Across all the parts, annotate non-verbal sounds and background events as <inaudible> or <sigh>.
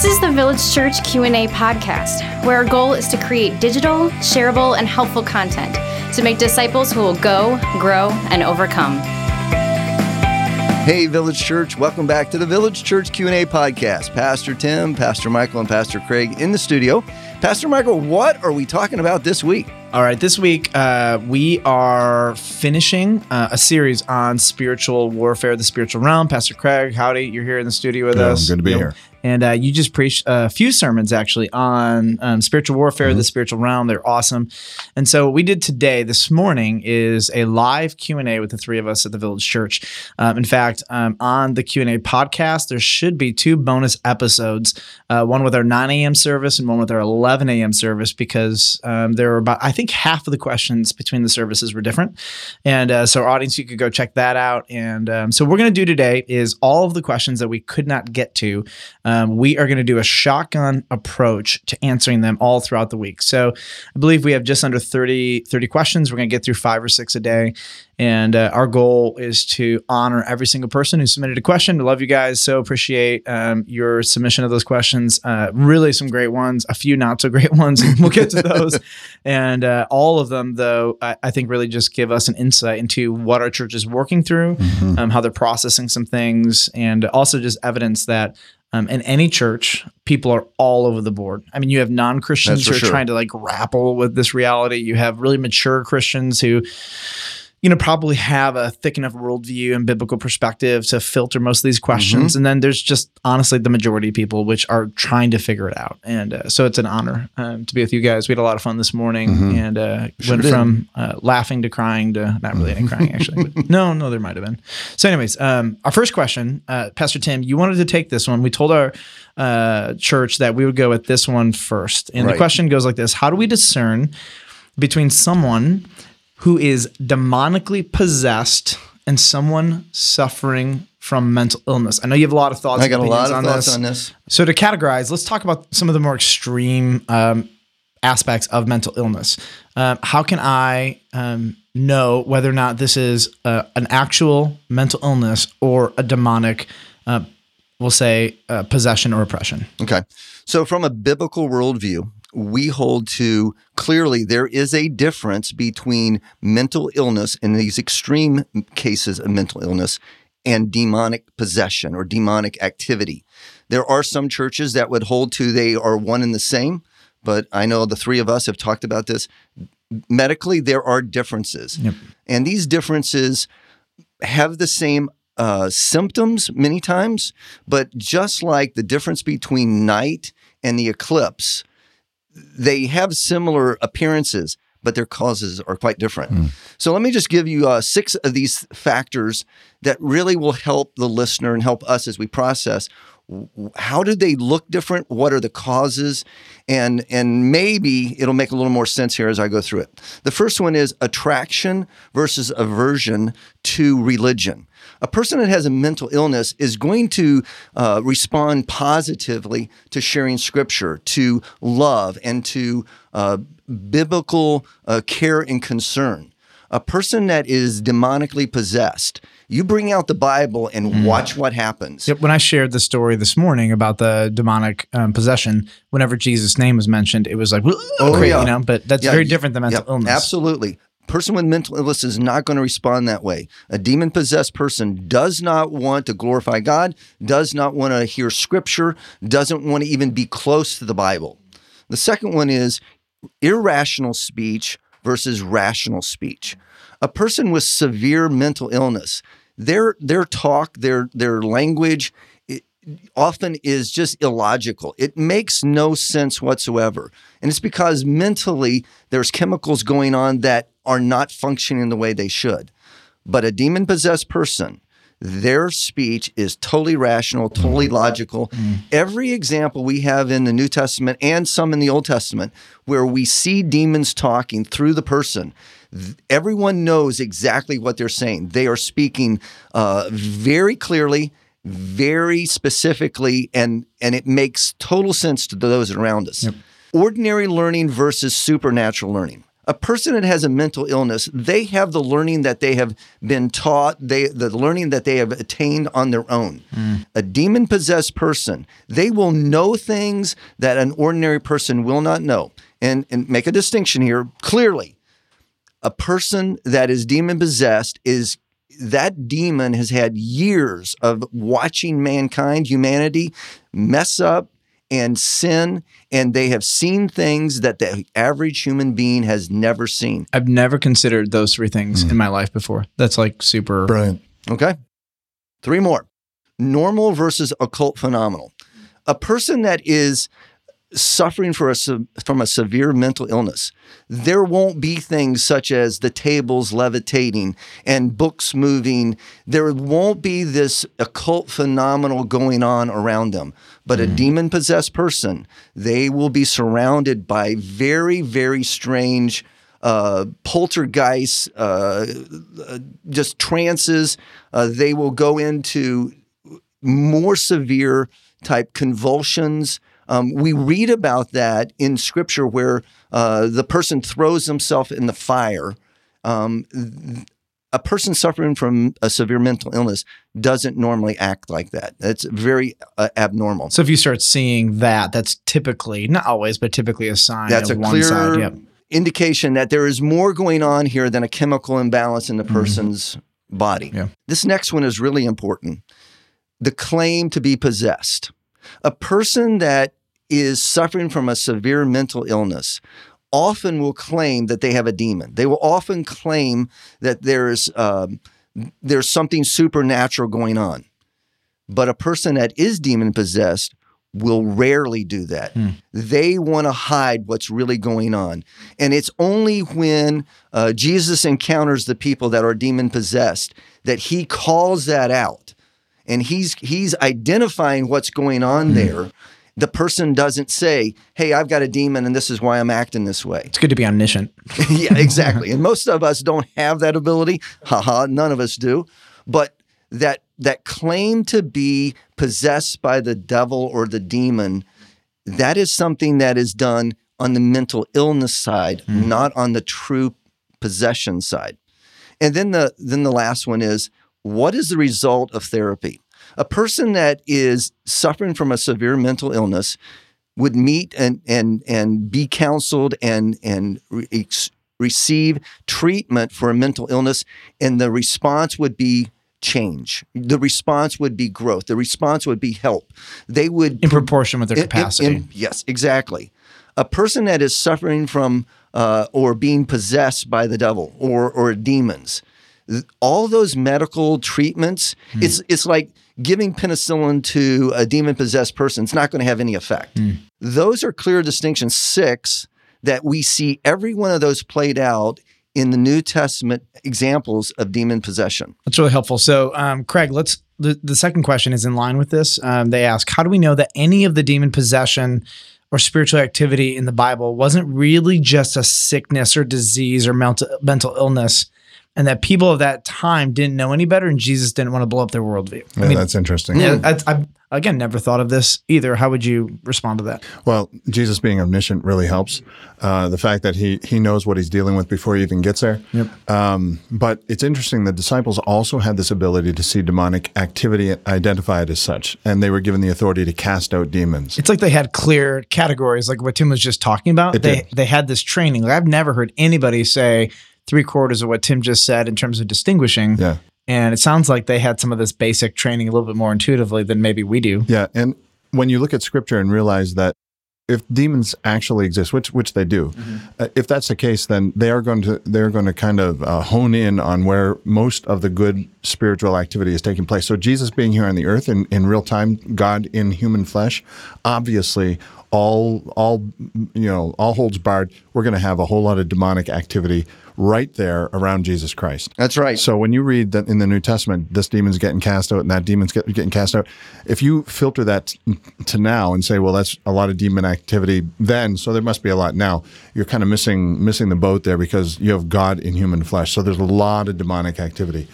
This is the Village Church Q&A podcast, where our goal is to create digital, shareable, and helpful content to make disciples who will go, grow, and overcome. Hey Village Church, welcome back to the Village Church Q&A podcast. Pastor Tim, Pastor Michael, and Pastor Craig in the studio. Pastor Michael, what are we talking about this week? All right, this week uh, we are finishing uh, a series on spiritual warfare, the spiritual realm. Pastor Craig, howdy, you're here in the studio with Yeah, us. good to be You know, here. And uh, you just preached a few sermons actually on um, spiritual warfare, Mm-hmm. the spiritual realm. They're awesome. And so what we did today, this morning, is a live Q and A with the three of us at the Village Church. Um, in fact, um, on the Q and A podcast, there should be two bonus episodes, uh, one with our 9 a.m. service and one with our 11 a.m. service, because um, there were about I think half of the questions between the services were different. And uh, so, our audience, you could go check that out. And um, so, what we're going to do today is all of the questions that we could not get to. Um, we are going to do a shotgun approach to answering them all throughout the week. So, I believe we have just under 30, 30 questions. We're going to get through five or six a day. And uh, our goal is to honor every single person who submitted a question. We love you guys. So appreciate um, your submission of those questions. Uh, really, some great ones, a few not so great <laughs> ones. we'll get to those. and uh, all of them, though, I, I think really just give us an insight into what our church is working through, um, how they're processing some things, and also just evidence that. Um, in any church, people are all over the board. I mean, you have non Christians who are sure. trying to like grapple with this reality. You have really mature Christians who you know, probably have a thick enough worldview and biblical perspective to filter most of these questions. And then there's just honestly the majority of people which are trying to figure it out. And uh, so it's an honor um, to be with you guys. We had a lot of fun this morning and uh, went did. from uh, laughing to crying to not really any crying actually. But <laughs> no, no, there might have been. So, anyways, um, our first question, uh, Pastor Tim, you wanted to take this one. We told our uh, church that we would go with this one first. And Right. the question goes like this How do we discern between someone who is demonically possessed and someone suffering from mental illness. I know you have a lot of thoughts. I got a lot of on thoughts this. on this. So to categorize, let's talk about some of the more extreme um, aspects of mental illness. Um, how can I um, know whether or not this is uh, an actual mental illness or a demonic, uh, we'll say, uh, possession or oppression? Okay. So, from a biblical worldview, we hold to clearly there is a difference between mental illness in these extreme cases of mental illness and demonic possession or demonic activity. There are some churches that would hold to they are one and the same, but I know the three of us have talked about this. Medically, there are differences. And these differences have the same uh, symptoms many times, but just like the difference between night and the eclipse, they have similar appearances, but their causes are quite different. So let me just give you uh, six of these factors that really will help the listener and help us as we process. How do they look different? What are the causes? And and maybe it'll make a little more sense here as I go through it. The first one is attraction versus aversion to religion. A person that has a mental illness is going to uh, respond positively to sharing scripture, to love, and to uh, biblical uh, care and concern. A person that is demonically possessed, you bring out the Bible and watch what happens. Yep. When I shared the story this morning about the demonic um, possession, whenever Jesus' name was mentioned, it was like, oh, yeah. you know, but that's Yeah, very different than mental yeah, illness. Absolutely. Person with mental illness is not going to respond that way. A demon possessed person does not want to glorify God, does not want to hear scripture, doesn't want to even be close to the Bible. The second one is irrational speech versus rational speech. A person with severe mental illness, their their talk, their their language it often is just illogical. It makes no sense whatsoever. And it's because mentally there's chemicals going on that are not functioning the way they should. But a demon possessed person, their speech is totally rational, totally mm. logical. Mm. Every example we have in the New Testament and some in the Old Testament where we see demons talking through the person, th- everyone knows exactly what they're saying. They are speaking uh, very clearly, very specifically, and, and it makes total sense to those around us. Ordinary learning versus supernatural learning. A person that has a mental illness, they have the learning that they have been taught, they the learning that they have attained on their own. A demon possessed person, they will know things that an ordinary person will not know. And, and make a distinction here clearly. A person that is demon possessed is that demon has had years of watching mankind, humanity, mess up and sin, and they have seen things that the average human being has never seen. I've never considered those three things in mm-hmm. my life before. That's like super. Brilliant. Okay. Three more normal versus occult phenomenal. A person that is suffering for a, from a severe mental illness, there won't be things such as the tables levitating and books moving. There won't be this occult phenomenal going on around them. But a demon possessed person, they will be surrounded by very, very strange uh, poltergeists, uh, uh, just trances. Uh, they will go into more severe type convulsions. Um, we read about that in scripture where uh, the person throws himself in the fire. Um, a person suffering from a severe mental illness doesn't normally act like that. That's very uh, abnormal. So if you start seeing that, that's typically not always, but typically a sign That's of a one clear side. Yep. indication that there is more going on here than a chemical imbalance in the person's body. Mm-hmm. Yeah. This next one is really important. The claim to be possessed. A person that is suffering from a severe mental illness often will claim that they have a demon. They will often claim that there's um, there's something supernatural going on. But a person that is demon possessed will rarely do that. They want to hide what's really going on. And it's only when uh, Jesus encounters the people that are demon possessed that he calls that out. And he's he's identifying what's going on there. The person doesn't say, "Hey, I've got a demon and this is why I'm acting this way." It's good to be omniscient. <laughs> yeah, exactly. and most of us don't have that ability. Haha, none of us do. But that that claim to be possessed by the devil or the demon, that is something that is done on the mental illness side, mm. not on the true possession side. And then the then the last one is what is the result of therapy? A person that is suffering from a severe mental illness would meet and and and be counseled and and re- receive treatment for a mental illness and the response would be change the response would be growth the response would be help they would In proportion with their in- in- capacity. in- yes, exactly. A person that is suffering from uh, or being possessed by the devil or or demons, all those medical treatments, Hmm. it's it's like giving penicillin to a demon possessed person. It's not going to have any effect. Hmm. Those are clear distinctions. Six that we see every one of those played out in the New Testament examples of demon possession. That's really helpful. So, um, Craig, let's. The, the second question is in line with this. Um, they ask, how do we know that any of the demon possession or spiritual activity in the Bible wasn't really just a sickness or disease or mental mental illness, and that people of that time didn't know any better, and Jesus didn't want to blow up their worldview? Yeah, that's interesting. yeah, I, I've again never thought of this either. How would you respond to that? Well, Jesus being omniscient really helps. Uh, the fact that he he knows what he's dealing with before he even gets there. Yep. Um, but it's interesting. The disciples also had this ability to see demonic activity, identify it as such, and they were given the authority to cast out demons. It's like they had clear categories, like what Tim was just talking about. It they did. they had this training. Like I've never heard anybody say three quarters of what Tim just said in terms of distinguishing. Yeah. And it sounds like they had some of this basic training a little bit more intuitively than maybe we do. Yeah, and when you look at scripture and realize that if demons actually exist, which which they do, uh, if that's the case, then they are going to they're going to kind of uh, hone in on where most of the good spiritual activity is taking place. So Jesus being here on the earth in, in real time, God in human flesh, obviously all all you know all holds barred. We're going to have a whole lot of demonic activity right there around Jesus Christ. That's right. So when you read that in the New Testament, this demon's getting cast out and that demon's get, getting cast out, if you filter that to now and say, well, that's a lot of demon activity then, so there must be a lot now, you're kind of missing missing the boat there because you have God in human flesh. So there's a lot of demonic activity.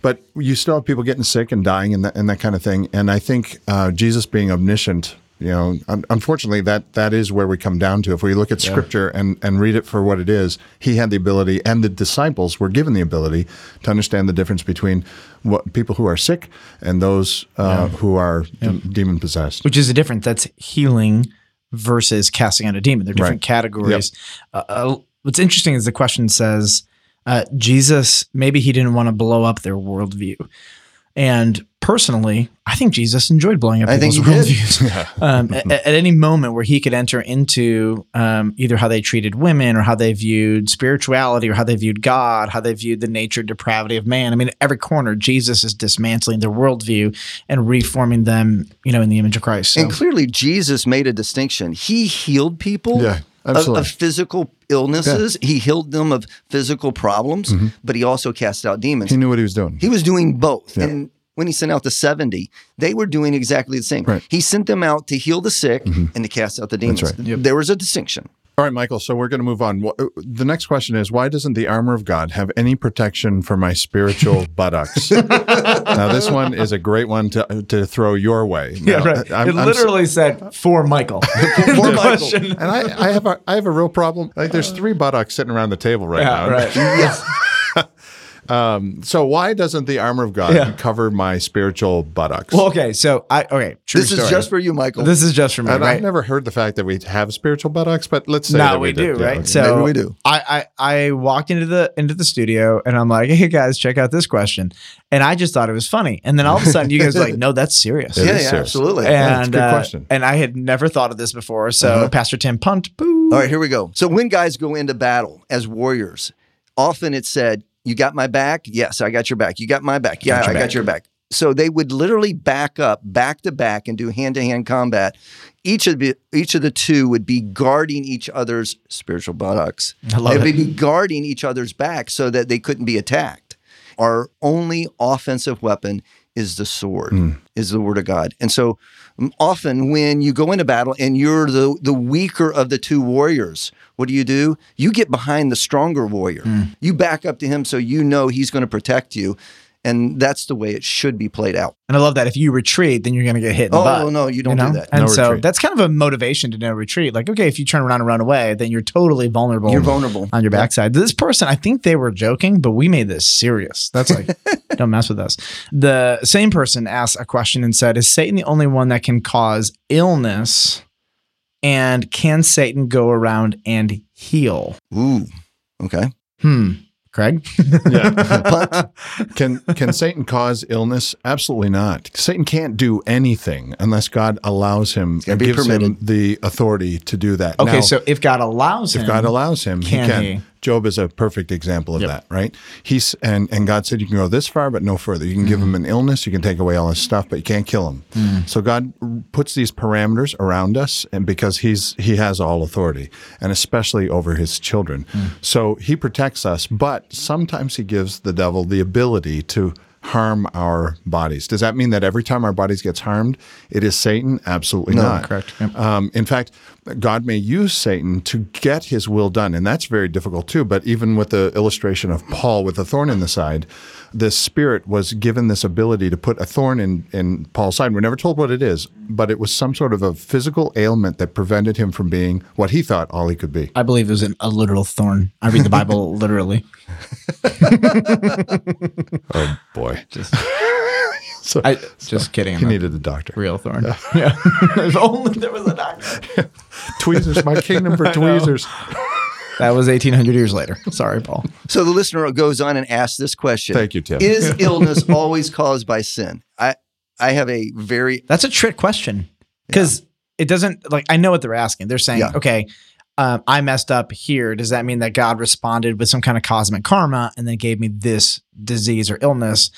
But you still have people getting sick and dying and that, and that kind of thing. And I think uh, Jesus being omniscient You know, un- unfortunately, that that is where we come down to. If we look at Scripture and and read it for what it is, he had the ability, and the disciples were given the ability to understand the difference between what people who are sick and those uh, who are demon possessed. which is a difference. That's healing versus casting out a demon. They're different Right. categories. Uh, uh, what's interesting is the question says uh, Jesus maybe he didn't want to blow up their worldview, and personally, I think Jesus enjoyed blowing up I people's he did. worldviews. <laughs> <laughs> um, at, at any moment where he could enter into um, either how they treated women or how they viewed spirituality or how they viewed God, how they viewed the nature and depravity of man. I mean, every corner, Jesus is dismantling their worldview and reforming them, you know, in the image of Christ. So. And clearly, Jesus made a distinction. He healed people Yeah, of, of physical illnesses, he healed them of physical problems, mm-hmm. but he also cast out demons. He knew what he was doing. He was doing both. And when he sent out the 70, they were doing exactly the same. Right. He sent them out to heal the sick mm-hmm. and to cast out the demons. right. There was a distinction. All right, Michael. So we're going to move on. The next question is: Why doesn't the armor of God have any protection for my spiritual <laughs> buttocks? now, this one is a great one to to throw your way. Now, I'm- I'm said for Michael. <laughs> For Michael. and I, I have a I have a real problem. Like, there's three buttocks sitting around the table right now. <laughs> So why doesn't the armor of God Yeah. cover my spiritual buttocks? Well, okay, so I okay. True This is just for you, Michael. This is just for me, and right? I've never heard the fact that we have spiritual buttocks, but let's say no, that we, we, do, did. Yeah, right? okay. So Maybe we do. I, I I walked into the into the studio and I'm like, <laughs> hey guys, check out this question, and I just thought it was funny, and then all of a sudden you guys are like, <laughs> no, that's serious. It yeah, yeah, serious. absolutely. Yeah, it's a And good uh, question. and I had never thought of this before. So Uh-huh. Pastor Tim Punt, boo. All right, here we go. So when guys go into battle as warriors, often it's said, "You got my back? Yes, I got your back. You got my back? Yeah, Got I back." got your back." So they would literally back up, back to back, and do hand-to-hand combat. Each of the each of the two would be guarding each other's spiritual buttocks. I love they would it. be guarding each other's back so that they couldn't be attacked. Our only offensive weapon is the sword, is the word of God. And so um, often when you go into battle and you're the, the weaker of the two warriors, what do you do? You get behind the stronger warrior. You back up to him so you know he's going to protect you. And that's the way it should be played out. And I love that if you retreat, then you're going to get hit in the Oh, butt. no, you don't know? do that. And No so retreat. that's kind of a motivation to no retreat. Like, okay, if you turn around and run away, then you're totally vulnerable. You're vulnerable. on your Yeah. backside. This person, I think they were joking, but we made this serious. That's like, <laughs> don't mess with us. The same person asked a question and said, Is Satan the only one that can cause illness? And can Satan go around and heal? Ooh, okay. Hmm. Craig? Punt. <laughs> <laughs> Can can Satan cause illness? Absolutely not. Satan can't do anything unless God allows him and be gives him permitted. the authority to do that. Okay, Now, so if God allows him, if God allows him, he can can. he? Job is a perfect example of that, right? He's and and God said you can go this far, but no further. You can give him Mm-hmm. an illness, you can take away all his stuff, but you can't kill him. Mm. So God puts these parameters around us, and because he's he has all authority, and especially over his children, Mm. so he protects us. But sometimes he gives the devil the ability to harm our bodies. Does that mean that every time our bodies gets harmed, it is Satan? Absolutely not. correct. Yep. Um, in fact, God may use Satan to get his will done, and that's very difficult too. But even with the illustration of Paul with a thorn in the side, the Spirit was given this ability to put a thorn in, in Paul's side. We're never told what it is, but it was some sort of a physical ailment that prevented him from being what he thought all he could be. I believe it was an, a literal thorn. I read the Bible <laughs> literally. <laughs> Oh boy, Just, <laughs> so I, just kidding. he I'm needed a doctor. real thorn. Yeah. <laughs> if only there was a doctor. <laughs> tweezers, my kingdom for tweezers. That was 1800 years later. Sorry, Paul. So the listener goes on and asks this question. Thank you, Tim. Is illness always caused by sin? I I have a very That's a trick question because it doesn't like I know what they're asking. They're saying, Yeah. okay, um, I messed up here. Does that mean that God responded with some kind of cosmic karma and then gave me this disease or illness?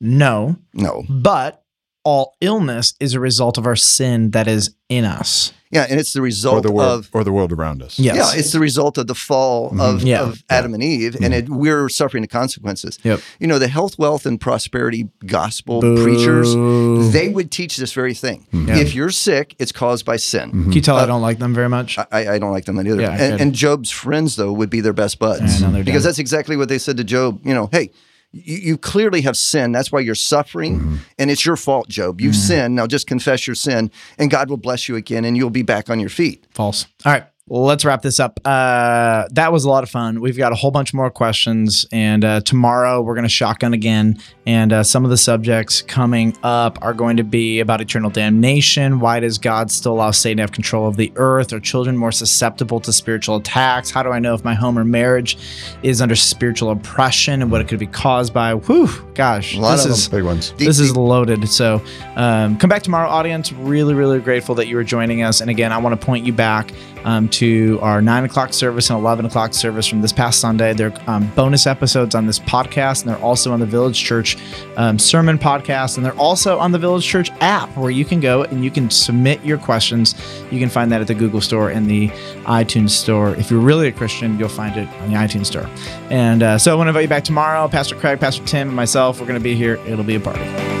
No, no. but all illness is a result of our sin that is in us. Yeah, and it's the Or result the world, of or the world around us. Yes. yeah, it's the result of the fall Mhm. of, Yeah. of Adam and Eve, and mm-hmm. it, we're suffering the consequences. Yep. You know, the health, wealth, and prosperity gospel Boo. preachers, they would teach this very thing. Mm-hmm. Yeah. If you're sick, it's caused by sin. Mm-hmm. Can you tell I uh, don't like them very much? I, I don't like them either. Yeah, and, and Job's friends, though, would be their best buds Yeah, I know they're because dumb. that's exactly what they said to Job. You know, hey, you, you clearly have sinned. That's why you're suffering, Mm-hmm. and it's your fault, Job. You've sinned. Now just confess your sin, and God will bless you again, and you'll be back on your feet. False. All right. Well, let's wrap this up. Uh, that was a lot of fun. We've got a whole bunch more questions, and uh, tomorrow we're going to shotgun again. And uh, some of the subjects coming up are going to be about eternal damnation. Why does God still allow Satan to have control of the earth? Are children more susceptible to spiritual attacks? How do I know if my home or marriage is under spiritual oppression and what it could be caused by? Whew, gosh, this of is Big ones. This is loaded. So um, come back tomorrow, audience. Really, really grateful that you were joining us. And again, I want to point you back um, to our nine o'clock service and 11 o'clock service from this past Sunday. They're um, bonus episodes on this podcast, and they're also on the Village Church um, sermon podcast, and they're also on the Village Church app where you can go and you can submit your questions. You can find that at the Google Store and the iTunes Store. If you're really a Christian, you'll find it on the iTunes Store. And uh, so I want to invite you back tomorrow. Pastor Craig, Pastor Tim, and myself, we're going to be here. It'll be a party.